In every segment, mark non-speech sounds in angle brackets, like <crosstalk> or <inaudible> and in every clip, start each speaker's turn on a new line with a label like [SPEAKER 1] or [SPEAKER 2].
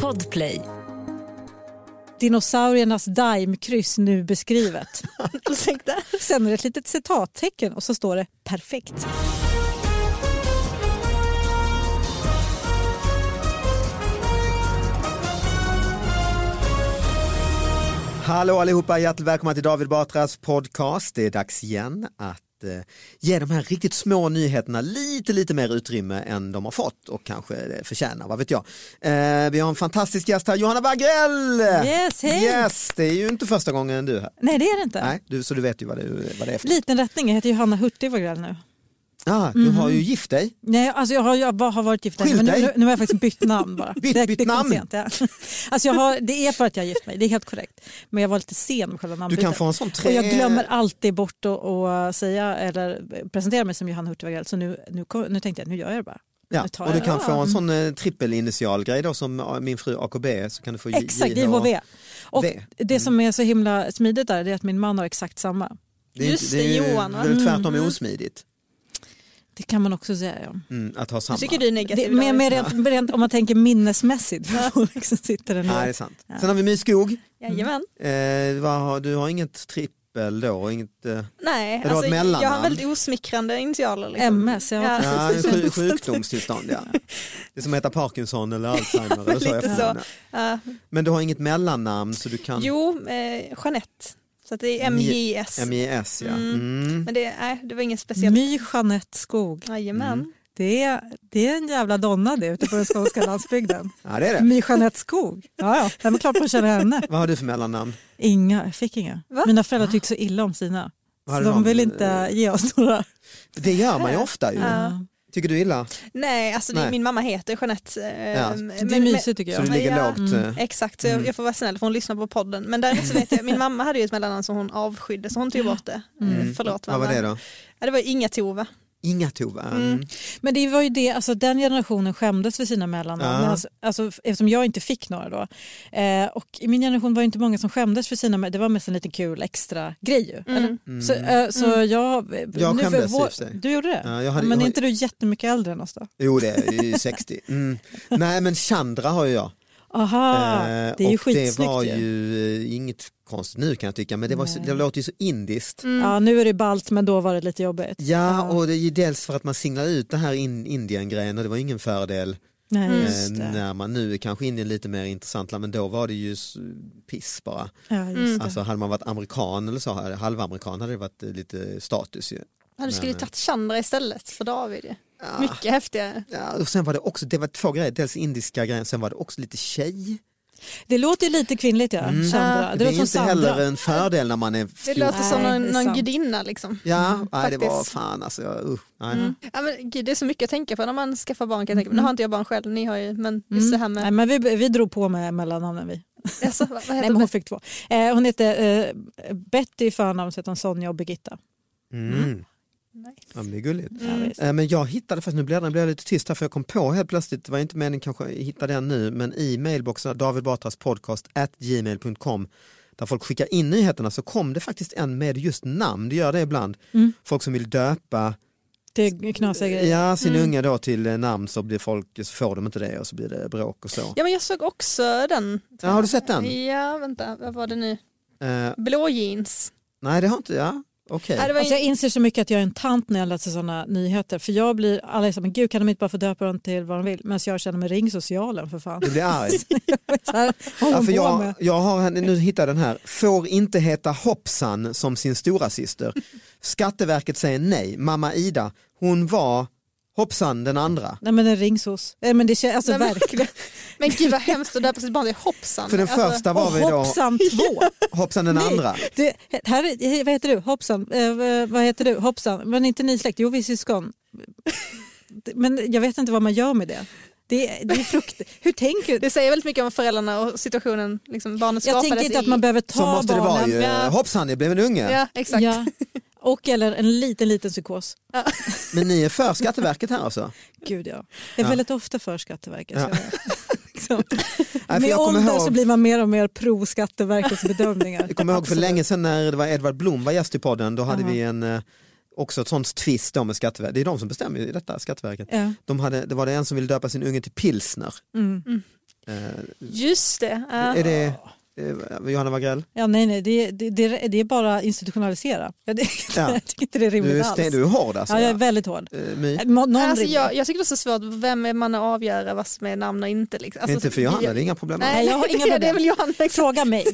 [SPEAKER 1] Podplay. Dinosauriernas daimkryss nu beskrivet. <laughs>
[SPEAKER 2] Ursäkta?
[SPEAKER 1] Sen är det ett litet citattecken och så står det perfekt.
[SPEAKER 3] Hallå allihopa, hjärtligt välkomna till David Batras podcast. Det är dags igen att eh, ge de här riktigt små nyheterna lite, lite mer utrymme än de har fått och kanske det förtjänar, vad vet jag. Eh, vi har en fantastisk gäst här, Johanna Wagrell!
[SPEAKER 1] Yes, hej!
[SPEAKER 3] Yes, det är ju inte första gången du är här.
[SPEAKER 1] Nej det är det inte.
[SPEAKER 3] Nej, du, så du vet ju vad det, vad det är för
[SPEAKER 1] Liten rättning, jag heter Johanna Hurtig Wagrell nu.
[SPEAKER 3] Ah, Du har ju gift dig.
[SPEAKER 1] Nej, alltså jag har, jag har varit gift men nu, nu, har jag faktiskt bytt namn bara. <laughs>
[SPEAKER 3] Bytt-
[SPEAKER 1] det,
[SPEAKER 3] bytt
[SPEAKER 1] det kom
[SPEAKER 3] namn?
[SPEAKER 1] Sent, ja. <laughs> alltså jag har, det är för att jag har gift mig, det är helt korrekt. Men jag var lite sen med själva
[SPEAKER 3] Du
[SPEAKER 1] namnbytet.
[SPEAKER 3] kan få en sån
[SPEAKER 1] Och
[SPEAKER 3] tre...
[SPEAKER 1] jag glömmer alltid bort att att säga eller presentera mig som Johanna Hurtig så nu, nu, nu tänkte jag nu gör jag det bara.
[SPEAKER 3] Ja, och du kan få en sån eh, trippelinitialgrej då som eh, min fru AKB så kan du få
[SPEAKER 1] Exakt,
[SPEAKER 3] JH.
[SPEAKER 1] JHV. Och
[SPEAKER 3] V.
[SPEAKER 1] det som är så himla smidigt där det är att min man har exakt samma.
[SPEAKER 3] Det är,
[SPEAKER 2] Just det,
[SPEAKER 3] det är ju
[SPEAKER 2] Johan, va?
[SPEAKER 3] väl tvärtom osmidigt
[SPEAKER 1] Det kan man också säga. Ja.
[SPEAKER 3] mm, att ha samma.
[SPEAKER 2] Tycker du är negativ.
[SPEAKER 1] Det, med, med
[SPEAKER 2] David.
[SPEAKER 1] rent, rent, om man tänker minnesmässigt. För folk som sitter där
[SPEAKER 3] Nej, det är sant. Sen har vi My Skog.
[SPEAKER 2] Jajamän.
[SPEAKER 3] Eh, vad du har inget trippel då? Inget, eh,
[SPEAKER 2] Nej,
[SPEAKER 3] du har
[SPEAKER 2] alltså, jag har väldigt osmickrande initialer. Liksom.
[SPEAKER 1] MS, ja.
[SPEAKER 3] ja, <laughs> sjukdomstillstånd ja. Det är som heter Parkinson eller Alzheimer <laughs> eller så.
[SPEAKER 2] Så. Ja.
[SPEAKER 3] Men du har inget mellannamn så du kan...
[SPEAKER 2] jo, eh, Jeanette. Så att det är MJS.
[SPEAKER 3] MES ja.
[SPEAKER 2] Mm.
[SPEAKER 3] Mm.
[SPEAKER 2] Men det, nej, det var inget speciellt.
[SPEAKER 1] My Jeanette Skog.
[SPEAKER 2] Jajamän.
[SPEAKER 3] Mm.
[SPEAKER 1] Det är, det är en jävla donna det ute på den skånska <laughs> landsbygden.
[SPEAKER 3] Ja det är det.
[SPEAKER 1] My Jeanette Skog. Ja, ja. Det är klart man känner henne.
[SPEAKER 3] Vad har du för mellannamn?
[SPEAKER 1] Inga, jag fick inga.
[SPEAKER 2] Va?
[SPEAKER 1] Mina föräldrar tyckte så illa om sina. Så de
[SPEAKER 3] de?
[SPEAKER 1] vill inte ge oss några.
[SPEAKER 3] Det gör man ju ofta ju.
[SPEAKER 2] Ja.
[SPEAKER 3] Tycker du illa?
[SPEAKER 2] Nej, alltså
[SPEAKER 3] Nej.
[SPEAKER 2] min mamma heter Jeanette. eh,
[SPEAKER 3] Ja.
[SPEAKER 2] men-
[SPEAKER 1] Det är mysigt tycker
[SPEAKER 3] Så
[SPEAKER 1] jag.
[SPEAKER 3] du ligger
[SPEAKER 2] Ja.
[SPEAKER 3] lågt?
[SPEAKER 1] Mm.
[SPEAKER 3] eh,
[SPEAKER 2] Exakt, så jag, jag får vara snäll för hon lyssnar på podden. Men däremot så vet jag, min mamma hade ju ett mellannamn som hon avskydde så hon tog bort det. Mm. Förlåt
[SPEAKER 3] Vad var
[SPEAKER 2] mamma.
[SPEAKER 3] det då?
[SPEAKER 2] Ja, det var Inga Tove.
[SPEAKER 3] Inga Tove.
[SPEAKER 2] Mm.
[SPEAKER 3] Mm.
[SPEAKER 1] Men det var ju det, alltså den generationen skämdes för sina mellannamn.
[SPEAKER 3] Ja.
[SPEAKER 1] Alltså, alltså, eftersom jag inte fick några då. Eh, och i min generation var det inte många som skämdes för sina mellannamn. Det var mest en liten kul extra grej ju.
[SPEAKER 2] Mm.
[SPEAKER 1] Eller? Så, eh, så jag...
[SPEAKER 3] Jag
[SPEAKER 1] nu-
[SPEAKER 3] skämdes
[SPEAKER 1] vår-. Du gjorde det?
[SPEAKER 3] Ja, jag hade-
[SPEAKER 1] men
[SPEAKER 3] jag
[SPEAKER 1] är inte du jättemycket äldre än oss då?
[SPEAKER 3] Jo det är ju 60. Mm. <laughs> Nej men Chandra har ju jag.
[SPEAKER 1] Aha,
[SPEAKER 3] Eh,
[SPEAKER 1] det är ju
[SPEAKER 3] och det
[SPEAKER 1] skitsnyggt
[SPEAKER 3] var
[SPEAKER 1] ju.
[SPEAKER 3] ju eh, inget konstigt nu kan jag tycka men det, var, så- det låter ju så indiskt.
[SPEAKER 2] Mm.
[SPEAKER 1] Ja, nu är det ballt men då var det lite jobbigt.
[SPEAKER 3] Ja och det är ju dels för att man singlar ut det här in, Indien-grejen och det var ingen fördel
[SPEAKER 1] Nej,
[SPEAKER 3] eh,
[SPEAKER 1] just det.
[SPEAKER 3] när man nu är kanske Indien lite mer intressant men då var det ju piss bara.
[SPEAKER 1] Ja, just
[SPEAKER 2] Mm.
[SPEAKER 1] det.
[SPEAKER 3] Alltså hade man varit amerikan eller så, halvamerikan hade det varit eh, lite status ju.
[SPEAKER 2] Ja, du skulle ju
[SPEAKER 3] Men,
[SPEAKER 2] tagit Chandra istället för David.
[SPEAKER 3] Ja.
[SPEAKER 2] Mycket häftigare.
[SPEAKER 3] Ja, och sen var det också, det var två grejer, dels indiska grejen, sen var det också lite tjej.
[SPEAKER 1] Det låter ju lite kvinnligt ja,
[SPEAKER 3] Mm.
[SPEAKER 1] Chandra.
[SPEAKER 3] Det,
[SPEAKER 1] Det,
[SPEAKER 3] är inte
[SPEAKER 1] Sandra.
[SPEAKER 3] heller en fördel när man är
[SPEAKER 2] Det
[SPEAKER 3] 14.
[SPEAKER 2] låter som
[SPEAKER 1] Nej,
[SPEAKER 2] någon,
[SPEAKER 1] det
[SPEAKER 2] någon gudinna liksom.
[SPEAKER 3] Ja, nej, det var fan alltså. Jag, uh, nej.
[SPEAKER 1] Mm.
[SPEAKER 2] Ja, men, gud, det är så mycket att tänka på när man skaffar barn. Kan jag tänka. på. Nu har inte jag barn själv, ni har ju, men just det här
[SPEAKER 1] Nej,
[SPEAKER 2] med...
[SPEAKER 1] men vi, vi drog på med mellannamnen vi.
[SPEAKER 2] Alltså, vad, vad
[SPEAKER 1] Nej, men hon
[SPEAKER 2] det?
[SPEAKER 1] fick två. Eh, hon heter eh, Betty i förnamn, så heter hon Sonja och Birgitta.
[SPEAKER 3] Mm. Ja, det är gulligt.
[SPEAKER 2] Mm.
[SPEAKER 3] Eh, Men jag hittade faktiskt, nu blir det, blir lite tyst här för jag kom på helt plötsligt, det var inte meningen kanske hitta den nu, men i mailboxen David Batras podcast at gmail.com där folk skickar in nyheterna så kom det faktiskt en med just namn, det gör det ibland.
[SPEAKER 1] Mm.
[SPEAKER 3] Folk som vill döpa
[SPEAKER 1] Det är knasiga grejer.
[SPEAKER 3] ja, sin
[SPEAKER 2] Mm.
[SPEAKER 3] unge då till eh, namn så blir folk, så får de inte det och så blir det bråk och så.
[SPEAKER 2] Ja men jag såg också den.
[SPEAKER 3] Ja, har du sett den?
[SPEAKER 2] Ja vänta, vad var det nu?
[SPEAKER 3] Eh,
[SPEAKER 2] Blå jeans.
[SPEAKER 3] nej det har inte, ja
[SPEAKER 2] Nej, var
[SPEAKER 1] Alltså jag
[SPEAKER 2] in-
[SPEAKER 1] inser så mycket att jag är en tant när jag läser sådana nyheter. För jag blir, alla är så men gud kan de inte bara få döpa dem till vad de vill? Men jag känner mig ring socialen för fan.
[SPEAKER 3] Du blir arg. <laughs>
[SPEAKER 1] Här,
[SPEAKER 3] Ja, för jag, har, nu hittar den här, får inte heta Hoppsan som sin stora syster. Skatteverket säger nej, mamma Ida, hon var Hoppsan den andra.
[SPEAKER 1] Nej men en ringsos. Eh, men det känns, alltså
[SPEAKER 2] Nej,
[SPEAKER 1] verkligen.
[SPEAKER 2] Men gud vad hemskt att döpa sitt barn till hoppsan.
[SPEAKER 3] För den
[SPEAKER 2] Alltså,
[SPEAKER 3] första var vi då
[SPEAKER 1] hoppsan två. <laughs>
[SPEAKER 3] Hoppsan den
[SPEAKER 1] Nej.
[SPEAKER 3] andra.
[SPEAKER 1] Det, här, är- vad heter du? Hoppsan. Eh, vad heter du? Hoppsan. Men inte ni släkt? Jo vi är syskon. <laughs> Men jag vet inte vad man gör med det. Det, är- det är frukt. Hur tänker du?
[SPEAKER 2] Det säger väldigt mycket om föräldrarna och situationen liksom barnet
[SPEAKER 1] Jag tänker inte
[SPEAKER 2] i.
[SPEAKER 1] att man behöver ta
[SPEAKER 3] Så måste det vara
[SPEAKER 1] barnen.
[SPEAKER 3] ju,
[SPEAKER 2] Ja.
[SPEAKER 3] hoppsan det blev en unge.
[SPEAKER 2] Ja exakt.
[SPEAKER 1] Ja. <laughs> Och eller en liten liten psykos.
[SPEAKER 3] Men ni är för Skatteverket här alltså?
[SPEAKER 1] Gud ja. Det är
[SPEAKER 3] Ja.
[SPEAKER 1] väldigt ofta för Skatteverket.
[SPEAKER 3] Ja.
[SPEAKER 1] Liksom.
[SPEAKER 3] Nej,
[SPEAKER 1] Med
[SPEAKER 3] jag kommer
[SPEAKER 1] ålder
[SPEAKER 3] ihåg-
[SPEAKER 1] så blir man mer och mer pro Skatteverkets bedömningar. <laughs>
[SPEAKER 3] Jag kommer ihåg för länge sedan när det var Edvard Blom var gäst i podden, då hade
[SPEAKER 1] Aha.
[SPEAKER 3] vi en eh, också ett sånt twist då med Skatteverket, det är de som bestämmer ju detta, Skatteverket.
[SPEAKER 1] Ja.
[SPEAKER 3] De hade, det var det en som ville döpa sin unge till pilsner.
[SPEAKER 1] Mm.
[SPEAKER 3] Eh,
[SPEAKER 2] Just det. Ja.
[SPEAKER 3] är det eh, Johanna Wagrell?
[SPEAKER 1] Ja, nej, nej, det, det, det, det är bara institutionalisera. Jag, <laughs> det,
[SPEAKER 3] Ja.
[SPEAKER 1] jag tycker inte det är
[SPEAKER 3] Du
[SPEAKER 1] rimligt
[SPEAKER 3] är,
[SPEAKER 1] alls.
[SPEAKER 3] du är hård alltså?
[SPEAKER 1] ja, jag är väldigt hård.
[SPEAKER 3] Eh,
[SPEAKER 1] Någon
[SPEAKER 2] Alltså, jag, jag tycker det är så svårt, vem är man att avgöra vad som är namn och inte? Liksom. Alltså,
[SPEAKER 3] inte för Johanna, det är inga problem.
[SPEAKER 2] Nej,
[SPEAKER 1] jag har <laughs> inga
[SPEAKER 2] det är
[SPEAKER 1] problem.
[SPEAKER 2] väl Johanna. exakt.
[SPEAKER 1] Fråga mig.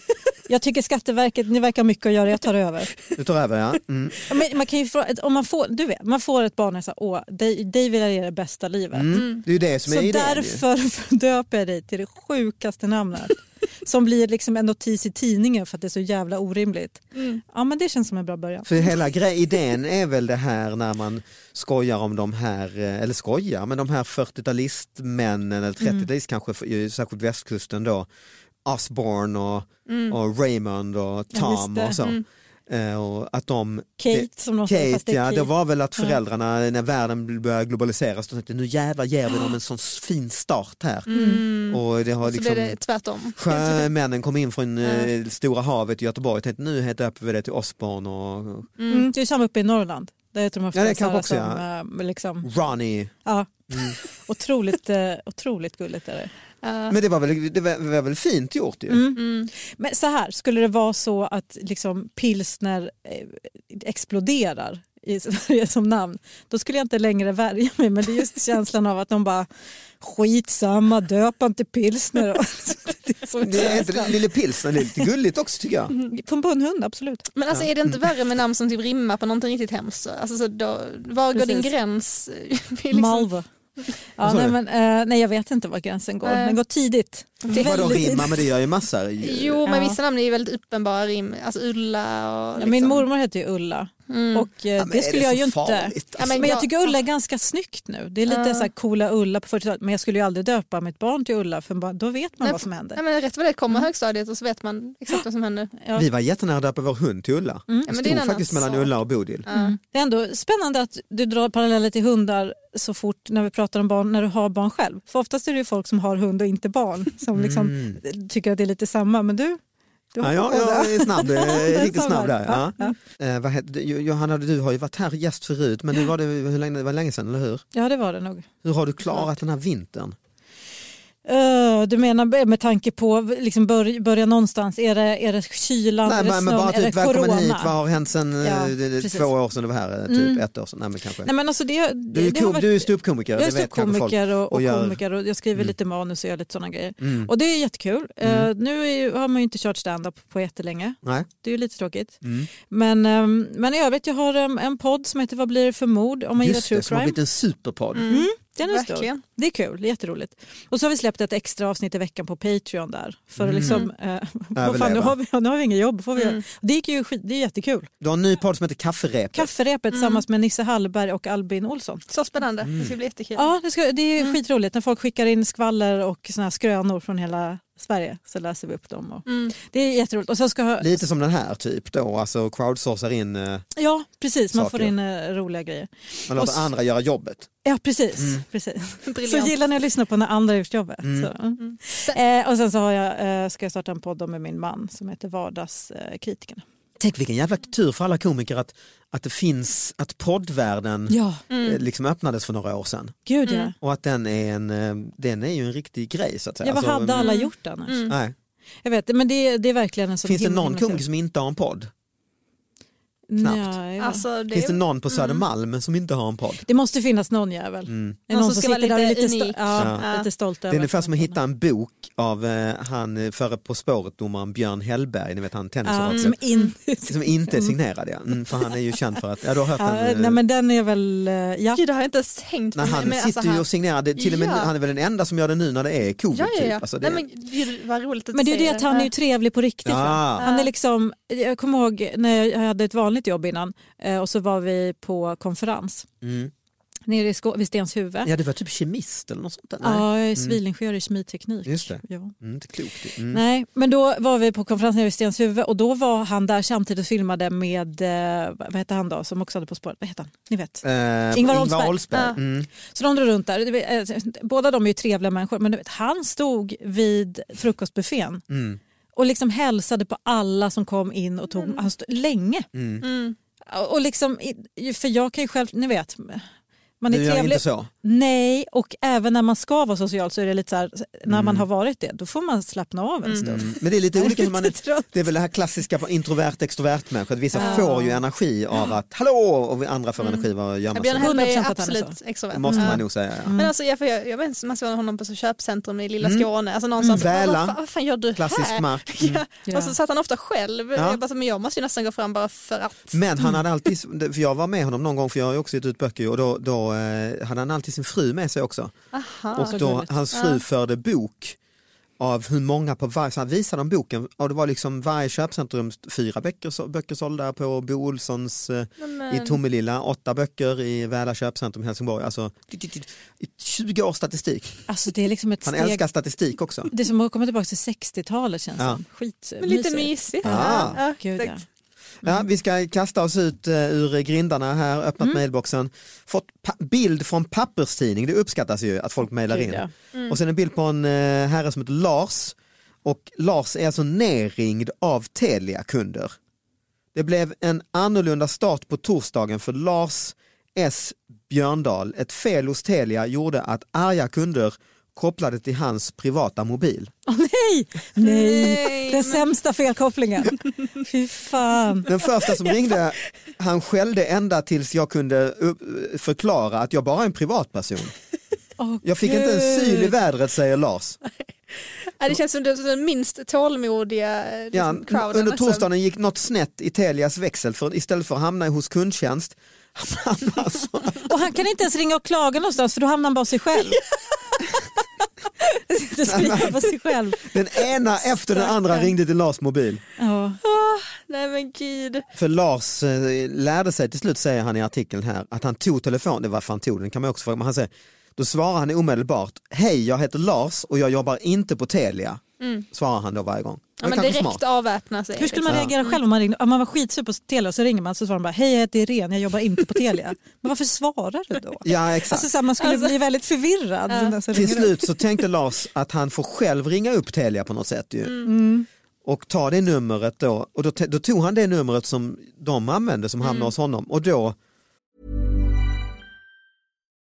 [SPEAKER 1] Jag tycker Skatteverket, ni verkar ha mycket att göra, jag tar över.
[SPEAKER 3] Du tar över ja. Mm.
[SPEAKER 1] Ja, Men man kan ju fråga, om man får, du vet, man får ett barn och säger åh, dig, dig vill jag ge det bästa livet.
[SPEAKER 3] Mm. Det är ju det som är
[SPEAKER 1] Så
[SPEAKER 3] idén. ju.
[SPEAKER 1] därför <laughs> döper jag dig till det sjukaste namnet. Som blir liksom en notis i tidningen för att det är så jävla orimligt.
[SPEAKER 2] Mm.
[SPEAKER 1] Ja men det känns som en bra början.
[SPEAKER 3] För hela grej, idén är väl det här när man skojar om de här, eh, eller skojar, men de här 40-talistmännen eller 30-talist kanske, för- ju särskilt västkusten då, Osborne och, och Raymond och
[SPEAKER 1] Ja,
[SPEAKER 3] Tom
[SPEAKER 1] det.
[SPEAKER 3] och så.
[SPEAKER 2] Mm.
[SPEAKER 3] Eh, och att de,
[SPEAKER 1] Kate som de säger fast
[SPEAKER 3] Kate,
[SPEAKER 1] det
[SPEAKER 3] ja, det
[SPEAKER 1] Keith.
[SPEAKER 3] var väl att föräldrarna när världen började globaliseras, då tänkte nu jävlar ger vi dem en sån fin start här.
[SPEAKER 2] Mm.
[SPEAKER 3] Och det har
[SPEAKER 2] Så
[SPEAKER 3] liksom,
[SPEAKER 2] blir det tvärtom.
[SPEAKER 3] Sjömännen kom in från eh, Stora havet i Göteborg och tänkte nu döper vi det till Osborne och
[SPEAKER 1] Mm, det är samma uppe i Norrland. Där heter de ofta
[SPEAKER 3] Ja, det kanske också,
[SPEAKER 1] som, eh, liksom,
[SPEAKER 3] Ronnie.
[SPEAKER 1] ja.
[SPEAKER 3] Mm.
[SPEAKER 1] otroligt, otroligt gulligt är det.
[SPEAKER 3] Men det var väl, det var, det var väl fint gjort ju.
[SPEAKER 2] Mm.
[SPEAKER 1] Men så här, skulle det vara så att liksom pilsner eh, exploderar i Sverige <laughs> som namn, då skulle jag inte längre värja mig. Men det är just <laughs> känslan av att de bara skitsamma, döp inte pilsner. <laughs> Och, det är
[SPEAKER 3] inte. Lille Pilsner, det är lite gulligt också tycker jag.
[SPEAKER 1] På, på en hund, absolut.
[SPEAKER 2] Men alltså, är det inte värre med namn som typ rimmar på någonting riktigt hemskt? så? Alltså, så då, var går din
[SPEAKER 1] Precis.
[SPEAKER 2] gräns? liksom,
[SPEAKER 1] Malva. <laughs> Ja, nej, men, eh, nej, jag vet inte var gränsen går.
[SPEAKER 2] Nej.
[SPEAKER 1] Den går tidigt.
[SPEAKER 3] Vadå
[SPEAKER 1] Väldigt
[SPEAKER 3] rimma, men det gör ju massor. <laughs>
[SPEAKER 2] Jo, men
[SPEAKER 1] Ja.
[SPEAKER 2] vissa namn är ju väldigt uppenbara rim. Alltså Ulla och...
[SPEAKER 1] Ja,
[SPEAKER 2] Liksom.
[SPEAKER 1] min mormor heter ju Ulla
[SPEAKER 2] Mm.
[SPEAKER 1] och eh,
[SPEAKER 3] Ja, men
[SPEAKER 1] det skulle
[SPEAKER 3] det
[SPEAKER 1] jag ju inte... Ja, men,
[SPEAKER 2] jag-
[SPEAKER 1] jag tycker Ulla är ganska snyggt nu. Det är lite
[SPEAKER 2] Ja.
[SPEAKER 1] så här coola Ulla på 40-talet men jag skulle ju aldrig döpa mitt barn till Ulla för då vet man
[SPEAKER 2] Nej,
[SPEAKER 1] vad som händer.
[SPEAKER 2] Ja, men rätt vad det kommer högstadiet och så vet man exakt vad som händer. <gasps>
[SPEAKER 1] Ja.
[SPEAKER 3] Vi var jättenära att döpa vår hund till Ulla.
[SPEAKER 1] Mm.
[SPEAKER 2] Ja,
[SPEAKER 3] Det stod faktiskt mellan. Ulla och Bodil.
[SPEAKER 2] Ja.
[SPEAKER 1] Det är ändå spännande att du drar paralleller till hundar så fort när vi pratar om barn när du har barn själv. För oftast är det ju folk som har hund och inte barn som liksom
[SPEAKER 3] Mm.
[SPEAKER 1] tycker att det är lite samma. Men du, har
[SPEAKER 3] Ja, jag, är snabb, är <laughs> riktigt
[SPEAKER 1] Så
[SPEAKER 3] snabb där. Ja.
[SPEAKER 1] Ja,
[SPEAKER 3] Eh, vad heter, Jo- Johanna, du har ju varit här gäst förut, men nu var det, hur länge, det var länge sedan, eller hur?
[SPEAKER 1] ja det var det nog.
[SPEAKER 3] Hur har du klarat den här vintern?
[SPEAKER 1] Uh, du menar med tanke på liksom bör, börja någonstans, är det, är det kylan,
[SPEAKER 3] Nej,
[SPEAKER 1] är det
[SPEAKER 3] men, men
[SPEAKER 1] snön,
[SPEAKER 3] bara
[SPEAKER 1] är det
[SPEAKER 3] typ välkommen
[SPEAKER 1] corona?
[SPEAKER 3] hit, vad har hänt sen
[SPEAKER 1] Ja,
[SPEAKER 3] eh, det- det-
[SPEAKER 1] precis.
[SPEAKER 3] två år sedan du var här, eh, typ
[SPEAKER 1] Mm.
[SPEAKER 3] ett år sedan? Nej, men kanske.
[SPEAKER 1] Nej, men alltså det,
[SPEAKER 3] du, är
[SPEAKER 1] det har
[SPEAKER 3] ko-
[SPEAKER 1] varit-
[SPEAKER 3] du är ståuppkomiker,
[SPEAKER 1] Jag är
[SPEAKER 3] det vet kanske folk.
[SPEAKER 1] ståuppkomiker och, och,
[SPEAKER 3] och gör-
[SPEAKER 1] komiker och jag skriver
[SPEAKER 3] Mm.
[SPEAKER 1] lite manus och gör lite sådana grejer.
[SPEAKER 3] Mm.
[SPEAKER 1] Och det är jättekul.
[SPEAKER 3] Mm.
[SPEAKER 1] nu är har man ju inte kört stand-up på jättelänge.
[SPEAKER 3] Nej.
[SPEAKER 1] Det är ju lite tråkigt.
[SPEAKER 3] Mm.
[SPEAKER 1] Men, ehm, men i övrigt, jag har em, en podd som heter Vad blir det för mord? Om man gillar
[SPEAKER 3] Just
[SPEAKER 1] true
[SPEAKER 3] det, som har
[SPEAKER 1] crime.
[SPEAKER 3] blivit en superpodd.
[SPEAKER 1] Den är stor.
[SPEAKER 2] Verkligen.
[SPEAKER 1] Det är kul, det är jätteroligt. Och så har vi släppt ett extra avsnitt i veckan på Patreon där. För att
[SPEAKER 3] Mm.
[SPEAKER 1] liksom, eh, vad fan, nu, har vi, nu har vi inget jobb. Får vi
[SPEAKER 2] Mm.
[SPEAKER 1] Det, gick ju det är jättekul.
[SPEAKER 3] Du har en ny podd som heter Kafferepet.
[SPEAKER 1] Kafferepet
[SPEAKER 2] Mm.
[SPEAKER 1] tillsammans med Nisse Hallberg och Albin Olsson.
[SPEAKER 2] Så spännande.
[SPEAKER 3] Mm.
[SPEAKER 2] Det ska bli jättekul.
[SPEAKER 1] Ja, det, ska, det är
[SPEAKER 2] Mm.
[SPEAKER 1] skitroligt när folk skickar in skvaller och såna här skrönor från hela Sverige så läser vi upp dem. Och Det är jätteroligt. Och så ska,
[SPEAKER 3] Lite som den här typ då, alltså crowdsourcar in, eh,
[SPEAKER 1] ja precis, man får
[SPEAKER 3] Saker.
[SPEAKER 1] in eh, roliga grejer.
[SPEAKER 3] man låter
[SPEAKER 1] Och s-
[SPEAKER 3] andra göra jobbet.
[SPEAKER 1] Ja precis. precis. <laughs> Så gillar ni att lyssna på när andra har gjort jobbet. Så. Mm. Eh, och sen så har jag, eh, ska jag starta en podd med min man som heter Vardagskritikerna.
[SPEAKER 3] Tänk vilken jävla tur för alla komiker att, att det finns, att poddvärlden
[SPEAKER 1] Ja,
[SPEAKER 3] eh, liksom öppnades för några år sedan.
[SPEAKER 1] gud ja.
[SPEAKER 3] Och att den är, en, eh, den är ju en riktig grej så att säga.
[SPEAKER 1] Ja, vad
[SPEAKER 3] Alltså,
[SPEAKER 1] hade alla gjort annars?
[SPEAKER 3] Nej.
[SPEAKER 1] Jag vet, men det, det är verkligen en sån
[SPEAKER 3] Finns det någon komiker som inte har en podd? Knappt?
[SPEAKER 1] Nej, ja.
[SPEAKER 2] Alltså, det,
[SPEAKER 3] Finns det någon på Södermalm som inte har en podd?
[SPEAKER 1] Det måste finnas någon jävel.
[SPEAKER 3] Mm.
[SPEAKER 2] Någon
[SPEAKER 1] någon
[SPEAKER 2] som
[SPEAKER 1] som
[SPEAKER 2] ska
[SPEAKER 1] sitter
[SPEAKER 2] vara
[SPEAKER 1] där och är
[SPEAKER 2] lite
[SPEAKER 1] lite, sto-
[SPEAKER 2] unik.
[SPEAKER 1] ja,
[SPEAKER 2] Ja.
[SPEAKER 1] lite stolt
[SPEAKER 3] Det är ungefär
[SPEAKER 1] att
[SPEAKER 3] som att hitta en bok av eh, han eh, före På spåret-domaren Björn Hellberg, ni vet han
[SPEAKER 1] Ja,
[SPEAKER 3] tennisraket.
[SPEAKER 1] som in...
[SPEAKER 3] Som inte är signerad ja. Mm, för han är ju känd för att, ja du har hört
[SPEAKER 1] Ja,
[SPEAKER 3] den. eh,
[SPEAKER 1] nej men den är väl, eh, ja.
[SPEAKER 2] Gud, det har jag inte ens tänkt på.
[SPEAKER 3] Han
[SPEAKER 2] men
[SPEAKER 3] sitter
[SPEAKER 2] alltså,
[SPEAKER 3] ju
[SPEAKER 2] han-
[SPEAKER 3] och signerar, det, till och med,
[SPEAKER 2] Ja.
[SPEAKER 3] han är väl den enda som gör det nu när det är covid.
[SPEAKER 2] Ja, ja, ja.
[SPEAKER 3] Typ. Alltså, det,
[SPEAKER 2] Nej, men, gud, vad roligt att
[SPEAKER 1] Men det är ju det att han är ju trevlig på riktigt.
[SPEAKER 3] Ja.
[SPEAKER 1] Han är liksom, jag kommer ihåg när jag hade ett vanligt jobb innan eh, och så var vi på konferens
[SPEAKER 3] mm.
[SPEAKER 1] nere i Skå- vid Stenshuvud.
[SPEAKER 3] ja, det var typ kemist eller något sånt där. Nej.
[SPEAKER 1] Ja, jag är civilingenjör i kemiteknik.
[SPEAKER 3] Just det.
[SPEAKER 1] Ja.
[SPEAKER 3] Mm, inte klokt. Mm.
[SPEAKER 1] Nej, men då var vi på konferens nere vid Stenshuvud och då var han där samtidigt och filmade med, eh, vad hette han då, som också hade På spåret, vad heter han? Ni vet.
[SPEAKER 3] Eh,
[SPEAKER 1] Ingvar Oldsberg.
[SPEAKER 3] Oldsberg.
[SPEAKER 2] Ja.
[SPEAKER 3] Mm.
[SPEAKER 1] Så de drog runt där. Du Båda de är ju trevliga människor men du vet, han stod vid frukostbuffén
[SPEAKER 3] Mm.
[SPEAKER 1] Och liksom hälsade på alla som kom in och tog, han stod länge.
[SPEAKER 3] Mm.
[SPEAKER 2] Mm.
[SPEAKER 1] Och liksom, för jag kan ju själv, ni vet, man är
[SPEAKER 3] gör
[SPEAKER 1] trevlig.
[SPEAKER 3] inte så?
[SPEAKER 1] Nej, och även när man ska vara social så är det lite så här, när man har varit det, då får man slappna av en stund.
[SPEAKER 3] Mm. Men det är lite <laughs> olika hur man
[SPEAKER 1] trött.
[SPEAKER 3] Det är väl det här klassiska på introvert extrovert människa. Vissa
[SPEAKER 1] Ja.
[SPEAKER 3] får ju energi av att hallå och vi andra får energi av att gömma
[SPEAKER 2] Björn
[SPEAKER 3] sig.
[SPEAKER 2] Hellberg
[SPEAKER 1] 100%
[SPEAKER 2] är
[SPEAKER 1] är
[SPEAKER 2] absolut extrovert.
[SPEAKER 3] Det måste man nog säga. Ja.
[SPEAKER 2] Men alltså, jag, jag, jag vet inte, man såg honom på så köpcentrum i lilla
[SPEAKER 3] Mm.
[SPEAKER 2] Skåne, alltså någonstans.
[SPEAKER 3] Väla.
[SPEAKER 2] Vad, fan- vad fan gör du
[SPEAKER 3] Klassisk
[SPEAKER 2] här?
[SPEAKER 3] mark. <laughs> Mm.
[SPEAKER 2] Ja. Och så satt han ofta själv.
[SPEAKER 3] Ja.
[SPEAKER 2] Jag bara, men jag måste ju nästan gå fram bara för att.
[SPEAKER 3] Men han hade alltid, för jag var med honom någon gång för jag har ju också gett ut böcker och då, då eh, hade han alltid sin fru med sig också.
[SPEAKER 2] Aha.
[SPEAKER 3] och
[SPEAKER 1] så
[SPEAKER 3] då, hans fru förde bok av hur många på varje, så han visade dem boken och det var liksom varje köpcentrum fyra böcker, så- böcker sålda på Bo Olssons eh, i Tomelilla, åtta böcker i Väla köpcentrum i Helsingborg. Alltså i 20 års statistik.
[SPEAKER 1] Alltså det är liksom ett
[SPEAKER 3] Han
[SPEAKER 1] steg,
[SPEAKER 3] älskar statistik också.
[SPEAKER 1] det är som att komma tillbaka till 60-talet känns
[SPEAKER 3] Ja.
[SPEAKER 1] som. Skit,
[SPEAKER 2] men lite
[SPEAKER 1] mysigt.
[SPEAKER 2] mysigt.
[SPEAKER 3] Ja.
[SPEAKER 2] Ja,
[SPEAKER 1] Gud, ja.
[SPEAKER 3] Ja, vi ska kasta oss ut uh, ur grindarna här, öppnat mailboxen. Fått bild från papperstidning, det uppskattas ju att folk mejlar
[SPEAKER 1] Gud,
[SPEAKER 3] in.
[SPEAKER 1] ja.
[SPEAKER 3] Och sen en bild på en uh, herre som heter Lars. Och Lars är alltså nerringd av Telia-kunder. Det blev en annorlunda start på torsdagen för Lars S Björndal. Ett fel hos Telia gjorde att arga kunder kopplade till hans privata mobil.
[SPEAKER 1] Åh, nej! nej,
[SPEAKER 2] Nej,
[SPEAKER 1] den
[SPEAKER 2] men-
[SPEAKER 1] sämsta felkopplingen. Fy fan.
[SPEAKER 3] Den första som ringde, han skällde ända tills jag kunde förklara att jag bara är en privatperson.
[SPEAKER 1] Åh,
[SPEAKER 3] Jag fick inte en syl i
[SPEAKER 1] Gud.
[SPEAKER 3] vädret säger Lars.
[SPEAKER 2] Ja, det känns som den minst tålmodiga
[SPEAKER 3] Ja,
[SPEAKER 2] liksom, crowden.
[SPEAKER 3] under
[SPEAKER 2] alltså.
[SPEAKER 3] torsdagen gick något snett i Telias växel för istället för att hamna hos kundtjänst alltså,
[SPEAKER 1] Och han kan inte ens ringa och klaga någonstans för då hamnar han bara sig själv. <laughs> På sig själv.
[SPEAKER 3] den ena efter den andra ringde till Lars mobil.
[SPEAKER 1] Ja.
[SPEAKER 2] Åh, nej men gud.
[SPEAKER 3] För Lars eh, lärde sig till slut, säger han i artikeln här, att han tog telefonen, det var fan tog den kan man också fråga, men han säger, då svarar han omedelbart, hej jag heter Lars och jag jobbar inte på Telia, svarar han då varje gång.
[SPEAKER 2] Ja, men direkt
[SPEAKER 3] smart.
[SPEAKER 2] avväpna sig.
[SPEAKER 1] Hur skulle man
[SPEAKER 3] Ja.
[SPEAKER 1] reagera själv om man ringde? Om man var skitsur på Telia så ringer man så svarar man bara hej jag heter Irene, jag jobbar inte på Telia. <laughs> Men varför svarar du då?
[SPEAKER 3] Ja exakt.
[SPEAKER 1] Alltså, så här, man skulle
[SPEAKER 2] Alltså-
[SPEAKER 1] bli väldigt förvirrad.
[SPEAKER 2] Ja.
[SPEAKER 3] Till slut så tänkte Lars att han får själv ringa upp Telia på något sätt ju.
[SPEAKER 1] Mm.
[SPEAKER 3] och ta det numret då och då, då tog han det numret som de använde som
[SPEAKER 1] Mm.
[SPEAKER 3] hamnade hos honom och då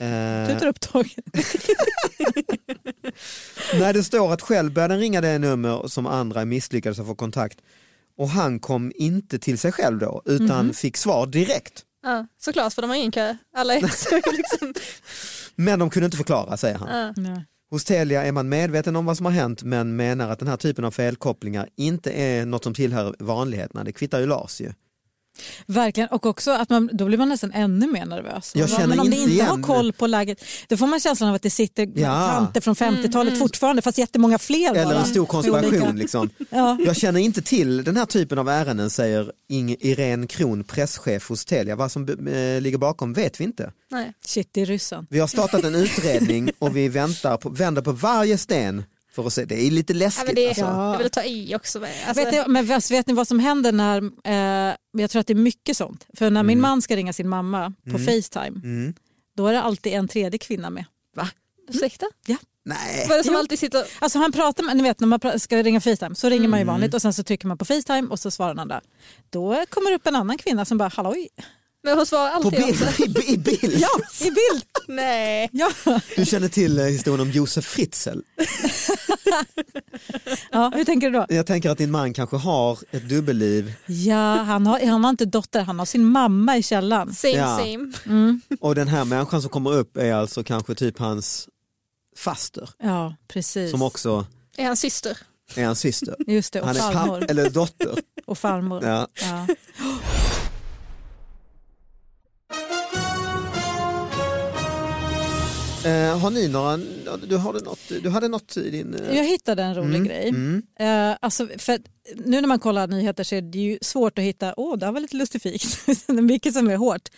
[SPEAKER 3] Eh,
[SPEAKER 1] Du tar upptagen. <laughs>
[SPEAKER 3] när det står att själv började den ringa det nummer som andra misslyckades att få kontakt och han kom inte till sig själv då utan
[SPEAKER 2] Mhm.
[SPEAKER 3] fick svar direkt.
[SPEAKER 2] Ja, såklart för de har ingen kö. Alla är <laughs> <laughs> liksom.
[SPEAKER 3] Men de kunde inte förklara säger han.
[SPEAKER 2] Ja.
[SPEAKER 1] Nej.
[SPEAKER 3] Hos Telia är man medveten om vad som har hänt men menar att den här typen av felkopplingar inte är något som tillhör vanligheterna. Det kvittar ju Lars ju.
[SPEAKER 1] Verkligen, och också att man, då blir man nästan ännu mer nervös.
[SPEAKER 3] Jag känner
[SPEAKER 1] men om ni
[SPEAKER 3] inte
[SPEAKER 1] inte har
[SPEAKER 3] igen-
[SPEAKER 1] koll på läget, då får man känslan av att det sitter
[SPEAKER 3] Ja.
[SPEAKER 1] tanter från 50-talet
[SPEAKER 2] Mm.
[SPEAKER 1] fortfarande, fast jättemånga fler
[SPEAKER 3] Eller
[SPEAKER 1] bara.
[SPEAKER 3] en stor konspiration. Liksom. <laughs>
[SPEAKER 1] Ja.
[SPEAKER 3] Jag känner inte till den här typen av ärenden säger Irene Kron, presschef hos Telia. Vad som eh, ligger bakom vet vi inte.
[SPEAKER 2] Nej.
[SPEAKER 1] Shit, det är ryssen.
[SPEAKER 3] Vi har startat en utredning och vi väntar på, vänder på varje sten för att se. Det är lite
[SPEAKER 2] Ja,
[SPEAKER 3] läskigt.
[SPEAKER 2] men det,
[SPEAKER 3] alltså.
[SPEAKER 2] Jag vill ta i också. Alltså,
[SPEAKER 1] vet, ni, men vet, vet ni vad som händer när, eh, jag tror att det är mycket sånt, för när min man ska ringa sin mamma på
[SPEAKER 3] Mm.
[SPEAKER 1] Facetime,
[SPEAKER 3] Mm.
[SPEAKER 1] då är det alltid en tredje kvinna med.
[SPEAKER 2] Ursäkta?
[SPEAKER 1] Ja.
[SPEAKER 3] Nej.
[SPEAKER 2] Vad är det som
[SPEAKER 1] Jo.
[SPEAKER 2] alltid sitter...
[SPEAKER 1] Alltså han pratar med, ni vet när man ska ringa Facetime så ringer man ju
[SPEAKER 3] Mm.
[SPEAKER 1] vanligt och sen så trycker man på Facetime och så svarar den andra. Då kommer det upp en annan kvinna som bara halloj.
[SPEAKER 2] Men hon svarar
[SPEAKER 3] På
[SPEAKER 2] alltid
[SPEAKER 3] bild,
[SPEAKER 2] också. <laughs>
[SPEAKER 3] i, i bild.
[SPEAKER 1] Ja, i bild.
[SPEAKER 2] Nej.
[SPEAKER 1] Ja.
[SPEAKER 3] Du känner till eh, historien om Josef Fritzl. <laughs>
[SPEAKER 1] ja, hur tänker du då?
[SPEAKER 3] Jag tänker att din man kanske har ett dubbelliv
[SPEAKER 1] Ja, han har, han har inte dotter, han har sin mamma i källaren.
[SPEAKER 2] Same
[SPEAKER 3] Ja.
[SPEAKER 2] same.
[SPEAKER 1] Mm.
[SPEAKER 3] och den här människan som kommer upp är alltså kanske typ hans faster
[SPEAKER 1] Ja, precis.
[SPEAKER 3] som också
[SPEAKER 2] Är hans syster.
[SPEAKER 3] är hans syster.
[SPEAKER 1] Just det, och
[SPEAKER 3] Han är
[SPEAKER 1] farmor.
[SPEAKER 3] papp eller dotter.
[SPEAKER 1] Och farmor.
[SPEAKER 3] Ja.
[SPEAKER 1] Ja.
[SPEAKER 3] Eh, har ni några, du, har du, något, du hade något i din... eh,
[SPEAKER 1] Jag hittade en rolig
[SPEAKER 3] Mm,
[SPEAKER 1] grej.
[SPEAKER 3] mm.
[SPEAKER 1] Eh, alltså, för nu när man kollar nyheter så är det ju svårt att hitta, åh det här var lite lustifikt, det <laughs> mycket som är hårt.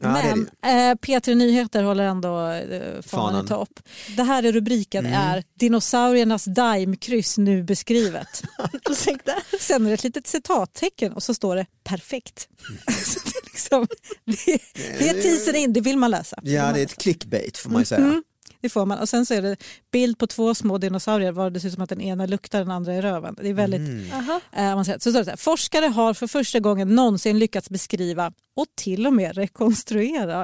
[SPEAKER 3] Ja, det är
[SPEAKER 1] Men eh, P3 Nyheter håller ändå eh, fanan i topp. Det här är rubriken
[SPEAKER 3] Mm.
[SPEAKER 1] är dinosauriernas daimkryss nu beskrivet. <laughs> Sen är det ett litet citattecken och så står det perfekt. <laughs> Så det, är liksom, det, det är teasern in, det vill man läsa.
[SPEAKER 3] Ja, det är ett clickbait får man ju säga.
[SPEAKER 1] Mm, det får man. Och sen så är det bild på två små dinosaurier var det ser ut som att den ena luktar den andra i röven. Det är väldigt
[SPEAKER 3] Mm.
[SPEAKER 1] Avancerat. Så står det så här, forskare har för första gången någonsin lyckats beskriva och till och med rekonstruera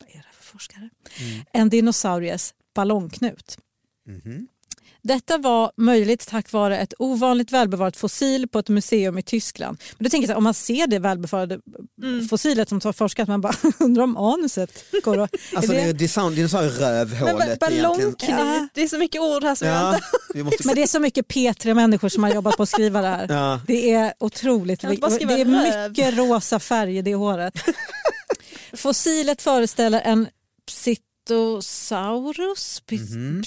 [SPEAKER 1] vad är det för forskare?
[SPEAKER 3] Mm.
[SPEAKER 1] en dinosauries ballongknut.
[SPEAKER 3] Mhm.
[SPEAKER 1] Detta var möjligt tack vare ett ovanligt välbevarat fossil på ett museum i Tyskland. Men då tänker jag så här, om man ser det välbevarade
[SPEAKER 2] Mm.
[SPEAKER 1] fossilet som har forskat, man bara <laughs> undrar om anuset går att... <laughs>
[SPEAKER 3] Alltså det är dinosaurierövhålet egentligen.
[SPEAKER 2] ballongknut,
[SPEAKER 1] Ja.
[SPEAKER 2] det är så mycket ord här som jag
[SPEAKER 3] Ja,
[SPEAKER 2] inte...
[SPEAKER 3] vi måste... <laughs>
[SPEAKER 1] men det är så mycket P3-människor som har jobbat på att skriva det här.
[SPEAKER 3] ja.
[SPEAKER 1] Det är otroligt.
[SPEAKER 2] Inte
[SPEAKER 1] Det är
[SPEAKER 2] röv?
[SPEAKER 1] mycket rosa färg i det håret. Fossilet föreställer en Psittasaurus? Pis-
[SPEAKER 3] Mhm.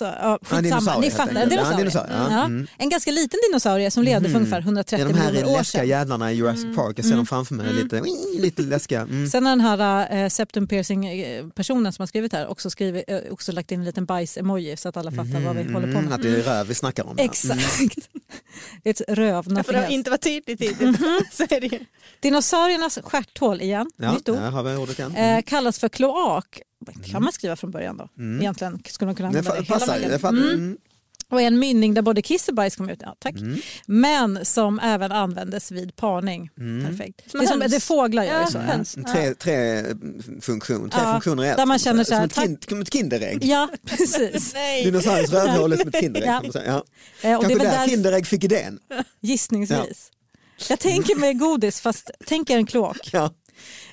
[SPEAKER 1] Ja, skitsamma, ni fattar. En.
[SPEAKER 3] Ja,
[SPEAKER 1] dinosaurie.
[SPEAKER 3] ja.
[SPEAKER 1] Ja.
[SPEAKER 3] Mm.
[SPEAKER 1] En ganska liten dinosaurie som levde för
[SPEAKER 3] Mhm.
[SPEAKER 1] ungefär 130
[SPEAKER 3] Det är de här
[SPEAKER 1] miljoner år
[SPEAKER 3] läskiga
[SPEAKER 1] sedan.
[SPEAKER 3] jävlarna i Jurassic Park, jag ser dem framför mig, lite, lite läskiga. Mm.
[SPEAKER 1] Sen har den här eh, septum piercing eh, personen som har skrivit här också, skrivit, eh, också lagt in en liten bajs-emoji så att alla fattar vad vi håller på
[SPEAKER 3] Mm,
[SPEAKER 1] med.
[SPEAKER 3] att det är röv vi snackar om. ja.
[SPEAKER 1] Exakt. Ett röv,
[SPEAKER 2] För det har
[SPEAKER 1] else.
[SPEAKER 2] inte varit tydligt hittills. <laughs> Det.
[SPEAKER 1] Dinosauriernas stjärthål igen,
[SPEAKER 3] Ja,
[SPEAKER 1] nytt ord.
[SPEAKER 3] ja, har vi ordet igen.
[SPEAKER 1] Eh, kallas för kloak. Kan man skriva från början då? Egentligen skulle man kunna
[SPEAKER 3] Mm. Det
[SPEAKER 1] använda det,
[SPEAKER 3] fa-
[SPEAKER 1] hela vägen.
[SPEAKER 3] Det
[SPEAKER 1] Mm.
[SPEAKER 3] mm.
[SPEAKER 1] Och en mynning där både kiss och bajs kom ut. Ja, tack.
[SPEAKER 3] Mm.
[SPEAKER 1] Men som även användes vid parning.
[SPEAKER 3] Mm.
[SPEAKER 1] Perfekt.
[SPEAKER 2] Som
[SPEAKER 1] det, är som, det fåglar gör
[SPEAKER 2] Ja,
[SPEAKER 1] så.
[SPEAKER 2] höns.
[SPEAKER 3] En Tre, tre, funktion, tre
[SPEAKER 1] Ja,
[SPEAKER 3] funktioner i ett.
[SPEAKER 1] där man känner så
[SPEAKER 3] som
[SPEAKER 1] här,
[SPEAKER 3] ett, kind, som ett Kinderägg.
[SPEAKER 1] Ja, <laughs> precis. <laughs>
[SPEAKER 3] Dinosauriens rövhål är som ett <laughs> Kinderägg.
[SPEAKER 1] Ja.
[SPEAKER 3] Ja.
[SPEAKER 1] Eh, det
[SPEAKER 3] Kanske
[SPEAKER 1] väl
[SPEAKER 3] där
[SPEAKER 1] där,
[SPEAKER 3] Kinderägg fick idén.
[SPEAKER 1] gissningsvis. Jag tänker mig godis fast tänk er en kloak.
[SPEAKER 3] Ja.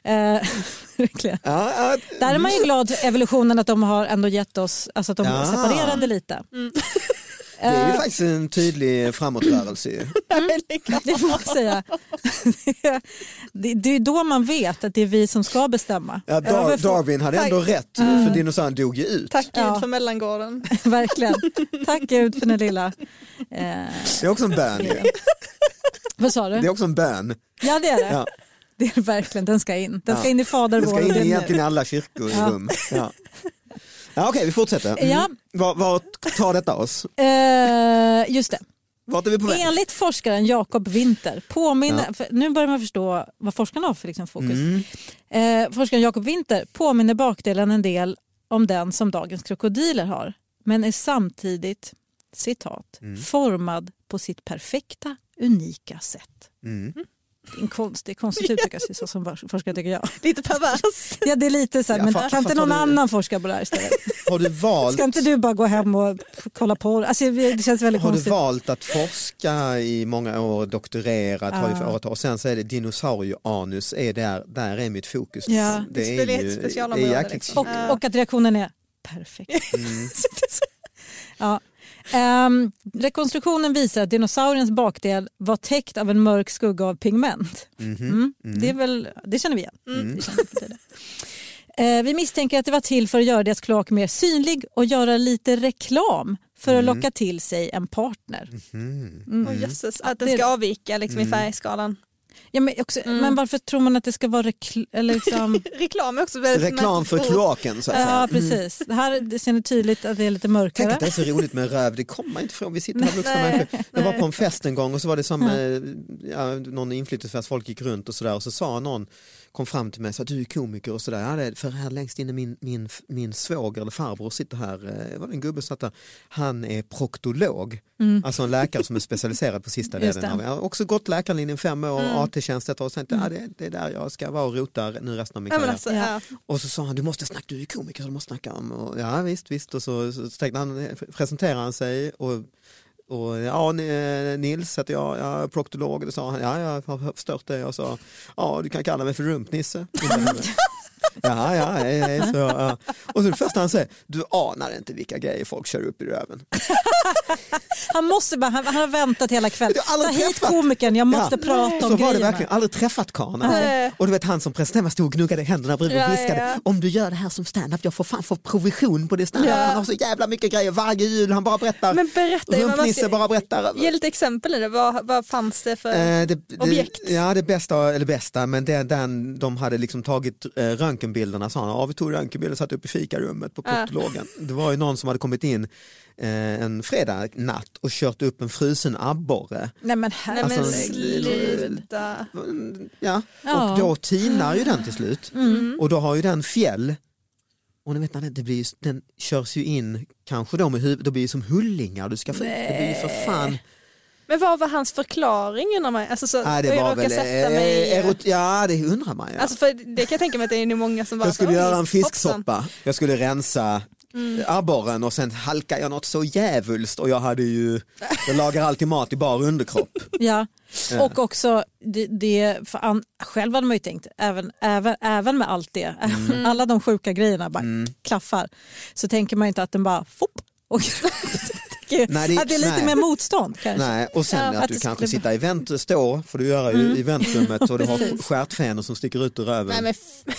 [SPEAKER 1] Eh, <laughs> verkligen.
[SPEAKER 3] Ja, ja.
[SPEAKER 1] Där är man ju glad evolutionen att de har ändå gett oss, alltså att de
[SPEAKER 3] Ja.
[SPEAKER 1] separerade lite. <laughs>
[SPEAKER 3] Det är ju
[SPEAKER 1] Eh,
[SPEAKER 3] faktiskt en tydlig framåtrörelse. ju. <laughs>
[SPEAKER 1] Det får man säga. Det, det är då man vet att det är vi som ska bestämma.
[SPEAKER 3] Ja, Dar- Darwin hade ändå
[SPEAKER 2] Tack.
[SPEAKER 3] rätt för dinosauren dog ju ut.
[SPEAKER 2] Tack Gud
[SPEAKER 1] Ja.
[SPEAKER 2] för mellangården.
[SPEAKER 1] Verkligen. Tack Gud för den lilla... Eh,
[SPEAKER 3] Det är också en bön. ju.
[SPEAKER 1] vad sa
[SPEAKER 3] Det är
[SPEAKER 1] du?
[SPEAKER 3] också en bön.
[SPEAKER 1] Ja det är det.
[SPEAKER 3] Ja.
[SPEAKER 1] Det är verkligen, den ska in. Den ska
[SPEAKER 3] Ja.
[SPEAKER 1] in i fader
[SPEAKER 3] Det ska in
[SPEAKER 1] nu.
[SPEAKER 3] egentligen i alla kyrkorum. Ja. Ja, Okej, vi fortsätter. Mm.
[SPEAKER 1] Ja.
[SPEAKER 3] Var, var tar detta oss?
[SPEAKER 1] Eh, just det.
[SPEAKER 3] Vart är vi på väg?
[SPEAKER 1] Enligt forskaren Jakob Winter påminner, för nu börjar man förstå vad forskarna har för liksom fokus.
[SPEAKER 3] Mm.
[SPEAKER 1] Eh, forskaren Jakob Winter påminner bakdelen en del om den som dagens krokodiler har men är samtidigt citat,
[SPEAKER 3] Mm.
[SPEAKER 1] formad på sitt perfekta, unika sätt.
[SPEAKER 3] Mm.
[SPEAKER 1] Det är en konstig, konstigt <laughs> uttryck att säga så som forskare tycker jag. <laughs>
[SPEAKER 2] Lite pervers.
[SPEAKER 1] Ja det är lite så här,
[SPEAKER 3] Ja,
[SPEAKER 1] men
[SPEAKER 3] fa-
[SPEAKER 1] kan inte
[SPEAKER 3] fast
[SPEAKER 1] någon
[SPEAKER 3] har du-
[SPEAKER 1] annan forska på det här istället? <laughs>
[SPEAKER 3] Har du valt,
[SPEAKER 1] Ska inte du bara gå hem och kolla på det? Alltså, det känns väldigt
[SPEAKER 3] har du
[SPEAKER 1] konstigt.
[SPEAKER 3] valt att forska i många år, doktorera, tar det för
[SPEAKER 1] Ja.
[SPEAKER 3] åratal och sen så är det dinosaurieanus, är där, där är mitt fokus.
[SPEAKER 1] Ja.
[SPEAKER 3] det är
[SPEAKER 2] Speli-
[SPEAKER 3] ju det är jäkligt
[SPEAKER 2] liksom.
[SPEAKER 1] Och, och att reaktionen är perfekt.
[SPEAKER 3] Mm.
[SPEAKER 1] ja. Ehm, rekonstruktionen visar att dinosauriens bakdel var täckt av en mörk skugga av pigment. Mm. Det, är väl, det känner vi igen. Det känner vi på tiden. Eh, vi misstänker att det var till för att göra deras kloak mer synlig och göra lite reklam för att locka till sig en partner.
[SPEAKER 2] Åh, jösses, att den
[SPEAKER 1] Det-
[SPEAKER 2] ska avvika liksom, i färgskalan.
[SPEAKER 1] Ja, men, också, men varför tror man att det ska vara rekl- eller liksom... <laughs>
[SPEAKER 2] Reklam är också väldigt
[SPEAKER 3] Reklam för kloaken så att säga.
[SPEAKER 1] Ja precis. Det här det ser ni tydligt att det är lite
[SPEAKER 3] Tänk
[SPEAKER 1] mörkare.
[SPEAKER 3] att det är så roligt med röv, det kommer inte ifrån. Vi sitter här vuxna människor. Jag var på en fest en gång och så var det som eh, ja, någon inflyttningsfest, folk gick runt och sådär och så sa någon, kom fram till mig och sa du är komiker och sådär. Ja, det är för här längst inne min, min, min svåger eller farbror sitter här, eh, var det en gubbe som satt där, han är proktolog, alltså en läkare som är specialiserad på sista
[SPEAKER 1] Mm.
[SPEAKER 3] Delen. Av, jag har också gått läkarlinjen fem år, AT-tjänst ett år och sen ja, det, det är där jag ska vara och rota nu resten av min karriär.
[SPEAKER 2] alltså,
[SPEAKER 1] Ja.
[SPEAKER 3] Och så sa han, du måste snacka, du är komiker, så du måste snacka om, och, ja visst, visst, och så, så tänkte han, presenterade han sig och, och ja, eh, Nils heter jag, jag är proktolog, och sa han, ja jag har förstört det och sa, ja du kan kalla mig för rumpnisse. <laughs> Ja, ja, hej, hej. Så, ja. Och så det första han säger, du anar inte vilka grejer folk kör upp i röven. <laughs>
[SPEAKER 1] Han, måste bara, han, han har väntat hela kvällen. Ta hit komikern, jag måste
[SPEAKER 3] Ja,
[SPEAKER 1] prata
[SPEAKER 3] så
[SPEAKER 1] om
[SPEAKER 3] var det
[SPEAKER 1] grejerna.
[SPEAKER 3] verkligen, aldrig träffat karln.
[SPEAKER 2] Nej.
[SPEAKER 3] Alltså. Och du vet han som presenterade stod och gnuggade händerna bredvid och
[SPEAKER 2] Ja,
[SPEAKER 3] viskade,
[SPEAKER 2] ja.
[SPEAKER 3] om du gör det här som standup, jag får fan få provision på det standup.
[SPEAKER 2] Ja.
[SPEAKER 3] Han har så jävla mycket grejer varje jul, han bara berättar.
[SPEAKER 2] Men berätta,
[SPEAKER 3] Rumpnisse
[SPEAKER 2] måste-
[SPEAKER 3] bara berättar.
[SPEAKER 2] Ge lite exempel det, vad, vad fanns det för
[SPEAKER 3] Eh, det, det,
[SPEAKER 2] objekt?
[SPEAKER 3] Ja det bästa, eller bästa, men det, den, de hade liksom tagit eh, röntgenbilderna sa han, ja vi tog röntgenbilder och satt upp i fikarummet på
[SPEAKER 2] Ja.
[SPEAKER 3] proktologen. Det var ju någon som hade kommit in eh, en fredag natt och kört upp en frusen abborre.
[SPEAKER 1] Nej men
[SPEAKER 2] men
[SPEAKER 3] Alltså,
[SPEAKER 2] sluta.
[SPEAKER 3] Ja,
[SPEAKER 1] Ja.
[SPEAKER 3] och då tinar ju den till slut
[SPEAKER 2] Mm.
[SPEAKER 3] och då har ju den fjäll och ni vet, när det, blir, den körs ju in kanske då med huvudet, då blir det som hullingar, du ska få, det blir ju för fan
[SPEAKER 2] Men vad var hans förklaring undrar man? Alltså, så,
[SPEAKER 3] Nej, det
[SPEAKER 2] jag
[SPEAKER 3] var väl,
[SPEAKER 2] sätta mig i-
[SPEAKER 3] eh, erot, ja det undrar man ju.
[SPEAKER 2] Alltså för det kan jag tänka mig att det är nog många som bara
[SPEAKER 3] jag skulle
[SPEAKER 2] "Oj,
[SPEAKER 3] göra en
[SPEAKER 2] hoppsan."
[SPEAKER 3] fisksoppa, jag skulle rensa
[SPEAKER 2] Mm.
[SPEAKER 3] abborren och sen halkade jag något så jävulst och jag hade ju, jag lagar alltid mat i bar underkropp. <laughs>
[SPEAKER 1] Ja,
[SPEAKER 3] Ja.
[SPEAKER 1] och också det, det för an, själv hade man ju tänkt, även, även, även med allt det,
[SPEAKER 3] Mm.
[SPEAKER 1] alla de sjuka grejerna bara klaffar, så tänker man inte att den bara fopp, och <laughs>
[SPEAKER 3] Nej, det-
[SPEAKER 1] att det är lite
[SPEAKER 3] nej.
[SPEAKER 1] mer motstånd kanske.
[SPEAKER 3] Nej, och sen
[SPEAKER 1] Ja,
[SPEAKER 3] att,
[SPEAKER 1] att
[SPEAKER 3] du kanske
[SPEAKER 1] skulle-
[SPEAKER 3] sitter i vänt, stå, får du göra ju i väntrummet och du har stjärtfenor som sticker ut ur röven.
[SPEAKER 2] Nej, men f-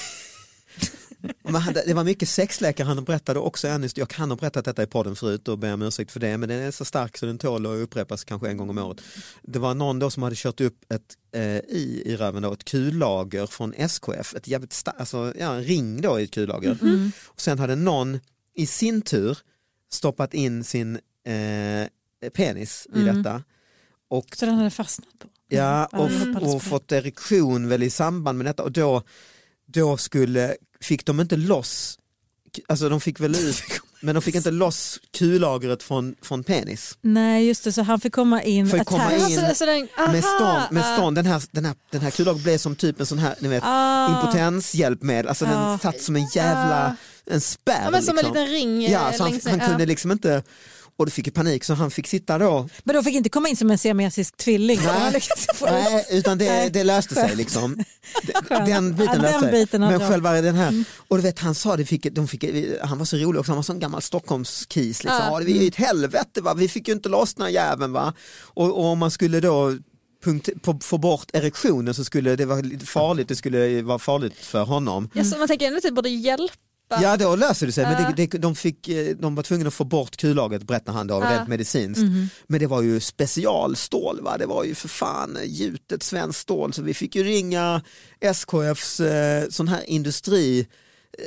[SPEAKER 2] <laughs>
[SPEAKER 3] Men han, det var mycket sexläkare, han berättade också en jag kan ha berättat detta i podden förut och ber om ursäkt för det, men den är så stark så den tål att upprepas kanske en gång om året. Det var någon då som hade kört upp ett, eh, i, i röven då, ett kullager från SKF, ett jävligt sta- alltså, ja, en ring då i ett kullager. Och sen hade någon i sin tur stoppat in sin eh, penis i detta. Och
[SPEAKER 1] Så den hade fastnat på.
[SPEAKER 3] Ja, och, och
[SPEAKER 1] det.
[SPEAKER 3] fått erektion väl i samband med detta och då, då skulle, fick de inte loss, alltså de fick väl ut, <laughs> men de fick inte loss kullagret från, från penis.
[SPEAKER 1] Nej just det, så han fick komma in
[SPEAKER 3] Får komma
[SPEAKER 1] attached.
[SPEAKER 3] in
[SPEAKER 2] alltså,
[SPEAKER 3] med stånd, med stånd den, här, den, här, den här kullagret blev som typ en sån här, ni vet,
[SPEAKER 1] Ah.
[SPEAKER 3] impotenshjälpmedel, alltså
[SPEAKER 1] Ah.
[SPEAKER 3] den satt som en jävla, en spärr.
[SPEAKER 2] Ja, men som en
[SPEAKER 3] liksom.
[SPEAKER 2] liten ring
[SPEAKER 3] Ja, så han, han kunde liksom inte, och det fick ju panik så han fick sitta då
[SPEAKER 1] Men de fick inte komma in som en siamesisk tvilling.
[SPEAKER 3] Nej, <laughs> Nej utan det,
[SPEAKER 1] Nej,
[SPEAKER 3] det löste sig liksom. <laughs> Den biten
[SPEAKER 1] Ja,
[SPEAKER 3] löste
[SPEAKER 1] den
[SPEAKER 3] sig.
[SPEAKER 1] biten hade
[SPEAKER 3] Men
[SPEAKER 1] jag.
[SPEAKER 3] själva den här, och du vet han sa det, fick, de fick, han var så rolig också, han var sån gammal Stockholmskis. Liksom.
[SPEAKER 2] Ja.
[SPEAKER 3] Ja. Det var ju ett helvete, va? vi fick ju inte loss den här jäveln. Va? Och, och om man skulle då punkt, på, få bort erektionen så skulle det vara lite farligt, det skulle vara farligt för honom.
[SPEAKER 2] Ja, så man tänker ändå att det borde hjälpa.
[SPEAKER 3] Ja då löser det sig,
[SPEAKER 2] Ja.
[SPEAKER 3] men det, det, de, fick, eh, de var tvungna att få bort kullagret berättar han då,
[SPEAKER 2] Ja.
[SPEAKER 3] rent medicinskt. Men det var ju specialstål, va? det var ju för fan gjutet svenskt stål så vi fick ju ringa SKFs eh, sån här industri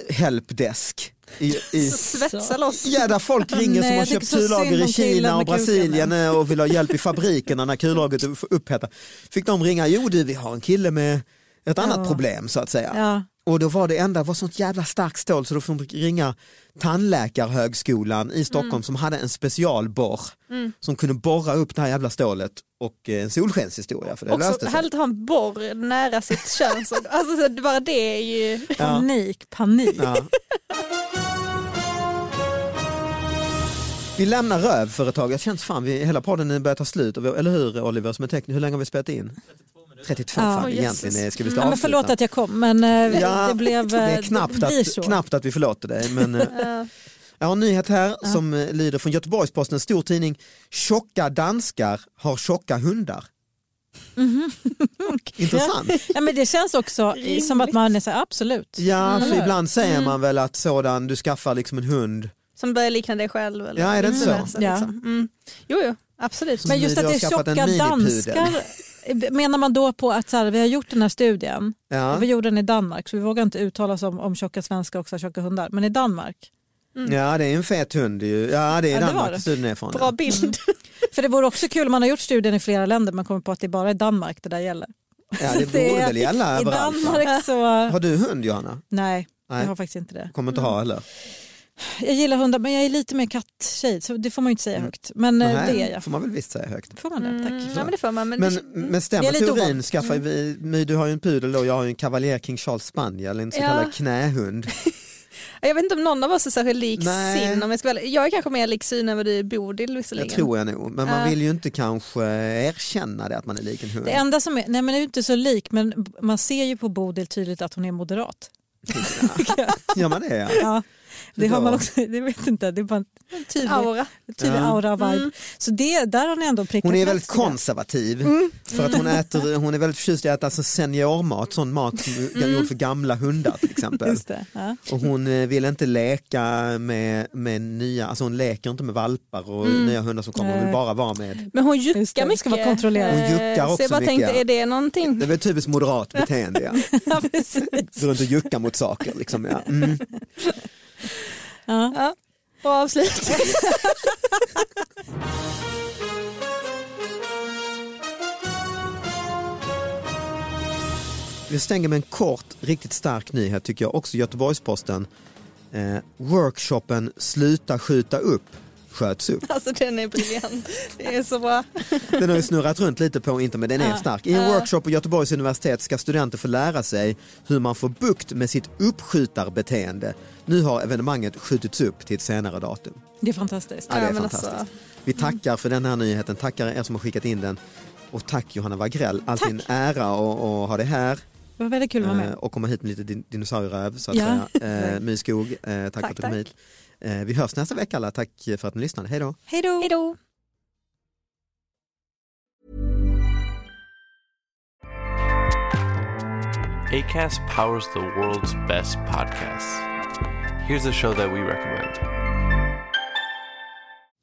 [SPEAKER 3] eh, helpdesk. I, i,
[SPEAKER 2] Svetsa loss.
[SPEAKER 3] Ja, där folk ringer
[SPEAKER 1] Nej,
[SPEAKER 3] som har köpt kullager i Kina och. Brasilien eh, och vill ha hjälp i fabrikerna när kullagret är upphettat. Fick de ringa, jo du vi har en kille med ett annat
[SPEAKER 1] Ja.
[SPEAKER 3] problem så att säga.
[SPEAKER 1] Ja.
[SPEAKER 3] Och då var det enda, var sånt jävla starkt stål så då fick de ringa tandläkarhögskolan i Stockholm
[SPEAKER 1] Mm.
[SPEAKER 3] som hade en specialborr som kunde borra upp det här jävla stålet och eh, en solskenshistoria för det
[SPEAKER 2] Också
[SPEAKER 3] löste sig.
[SPEAKER 2] härligt att ha en borr nära sitt <laughs> könsorgan. Alltså så bara det är ju...
[SPEAKER 1] Panik, panik.
[SPEAKER 3] Ja. Vi lämnar röv för ett tag, jag känns fan, vi, hela podden börjar ta slut, eller hur Oliver som är tekniker, hur länge har vi spelat in? 32
[SPEAKER 1] Ja.
[SPEAKER 3] fan egentligen, är- ska vi
[SPEAKER 1] Ja, men förlåt att jag kom men eh,
[SPEAKER 3] Ja,
[SPEAKER 1] det blev
[SPEAKER 3] det är
[SPEAKER 1] eh,
[SPEAKER 3] knappt,
[SPEAKER 1] det
[SPEAKER 3] att,
[SPEAKER 1] så.
[SPEAKER 3] knappt att vi förlåter dig. Men, eh, jag har en nyhet här som eh, lyder från Göteborgs-Posten, en stor tidning. Tjocka danskar har tjocka hundar. <laughs> Intressant.
[SPEAKER 1] Ja, men det känns också som att man är så absolut.
[SPEAKER 3] Ja, för
[SPEAKER 1] Eller?
[SPEAKER 3] ibland säger man väl att sådan, du skaffar liksom en hund.
[SPEAKER 2] Som börjar likna dig själv. Eller
[SPEAKER 3] Ja, är det inte
[SPEAKER 2] vice
[SPEAKER 3] så?
[SPEAKER 1] Ja.
[SPEAKER 2] Liksom. Mm. Jo, jo, absolut.
[SPEAKER 1] Men just att det är tjocka danskar, <laughs> menar man då på att så här, vi har gjort den här studien,
[SPEAKER 3] Ja.
[SPEAKER 1] vi gjorde den i Danmark så vi vågar inte uttala oss om, om tjocka svenskar också har tjocka hundar, men i Danmark,
[SPEAKER 3] Ja, det är en fet hund. ju. Ja, det är
[SPEAKER 1] Ja,
[SPEAKER 3] Danmark
[SPEAKER 1] det.
[SPEAKER 3] studien är från.
[SPEAKER 2] Bra
[SPEAKER 3] Ja.
[SPEAKER 2] bild. <laughs>
[SPEAKER 1] för det vore också kul om man har gjort studien i flera länder men kommer på att det bara är Danmark det där gäller.
[SPEAKER 3] Ja, <laughs> det borde
[SPEAKER 1] är-
[SPEAKER 3] väl gälla
[SPEAKER 1] I
[SPEAKER 3] överallt. va?
[SPEAKER 1] Danmark så,
[SPEAKER 3] Har du hund Johanna?
[SPEAKER 1] nej,
[SPEAKER 3] Nej.
[SPEAKER 1] jag har faktiskt inte det.
[SPEAKER 3] Kommer inte ha heller.
[SPEAKER 1] Jag gillar hundar men jag är lite mer katttjej så det får man ju inte säga högt. Men eh,
[SPEAKER 3] Nej,
[SPEAKER 1] det är jag.
[SPEAKER 3] får man väl visst säga högt.
[SPEAKER 1] Får man det? Tack.
[SPEAKER 2] Mm, ja, men det får man. Men,
[SPEAKER 3] Men,
[SPEAKER 2] det,
[SPEAKER 3] men stämmer
[SPEAKER 1] är lite
[SPEAKER 3] teorin, skaffa, vi, My, du har ju en pudel och jag har ju en Cavalier King Charles Spaniel, en så
[SPEAKER 2] Ja.
[SPEAKER 3] kallad knähund. <laughs>
[SPEAKER 2] jag vet inte om någon av oss är särskilt lik
[SPEAKER 3] Nej.
[SPEAKER 2] sin. Om jag, ska jag är kanske mer lik syn än vad du är Bodil
[SPEAKER 3] Det
[SPEAKER 2] visserligen.
[SPEAKER 3] tror jag nog, men man
[SPEAKER 2] Ja.
[SPEAKER 3] vill ju inte kanske erkänna det att man är lik en hund.
[SPEAKER 1] Det enda som är, nej men det är inte så lik men man ser ju på Bodil tydligt att hon är moderat.
[SPEAKER 3] Gör <laughs> man det? Ja.
[SPEAKER 1] Ja, det har man också, <laughs> det vet inte, det är bara en tydlig
[SPEAKER 2] Aura.
[SPEAKER 1] tydlig
[SPEAKER 3] Ja.
[SPEAKER 1] aura vibe. Så det, där har ni ändå prickat
[SPEAKER 3] Hon är väldigt konservativ
[SPEAKER 2] Mm.
[SPEAKER 3] för att hon, äter, hon är väldigt förtjust i att äta alltså seniormat, sån mat som är gjord för gamla hundar till exempel.
[SPEAKER 1] Just det. Ja.
[SPEAKER 3] Och hon eh, vill inte leka med, med nya, alltså hon leker inte med valpar och nya hundar som kommer, hon vill bara vara med.
[SPEAKER 2] Men hon juckar mycket.
[SPEAKER 1] ska vara kontrollerat.
[SPEAKER 3] Hon juckar
[SPEAKER 2] Eh, Så
[SPEAKER 3] också
[SPEAKER 2] jag bara
[SPEAKER 3] mycket,
[SPEAKER 2] tänkte, är det någonting?
[SPEAKER 3] Det är väl typiskt moderat beteende ja. <laughs>
[SPEAKER 1] Ja, precis.
[SPEAKER 3] Gå runt och jucka mot saker liksom ja. Mm. <laughs>
[SPEAKER 1] Ja.
[SPEAKER 2] Ja. Bra avslut.
[SPEAKER 3] Vi stänger med en kort, riktigt stark nyhet tycker jag, också Göteborgs-Posten. Eh, workshopen Sluta skjuta upp sköts upp.
[SPEAKER 2] Alltså den är briljant. Det är så bra.
[SPEAKER 3] Den har ju snurrat runt lite på internet men den är
[SPEAKER 1] Ja.
[SPEAKER 3] stark. I en workshop på Göteborgs universitet ska studenter få lära sig hur man får bukt med sitt uppskjutarbeteende. Nu har evenemanget skjutits upp till ett senare datum.
[SPEAKER 1] Det är fantastiskt.
[SPEAKER 3] Ja, det är
[SPEAKER 2] Ja, men
[SPEAKER 3] fantastiskt.
[SPEAKER 2] alltså-
[SPEAKER 3] Vi tackar för den här nyheten, tackar er som har skickat in den. Och tack Johanna Wagrell, alltid en ära att ha dig här
[SPEAKER 1] Det var väldigt kul att vara
[SPEAKER 3] eh,
[SPEAKER 1] med.
[SPEAKER 3] och komma hit med lite din- dinosaurieröv så att
[SPEAKER 1] Ja.
[SPEAKER 3] säga. Eh, My Skog, eh, tack, för att du kom
[SPEAKER 2] tack.
[SPEAKER 3] hit. Eh, vi hörs nästa vecka alla, tack för att ni lyssnade, hej då.
[SPEAKER 1] Hej då!
[SPEAKER 2] Hej då.
[SPEAKER 4] ACAST powers the world's best podcasts. Here's a show that we recommend.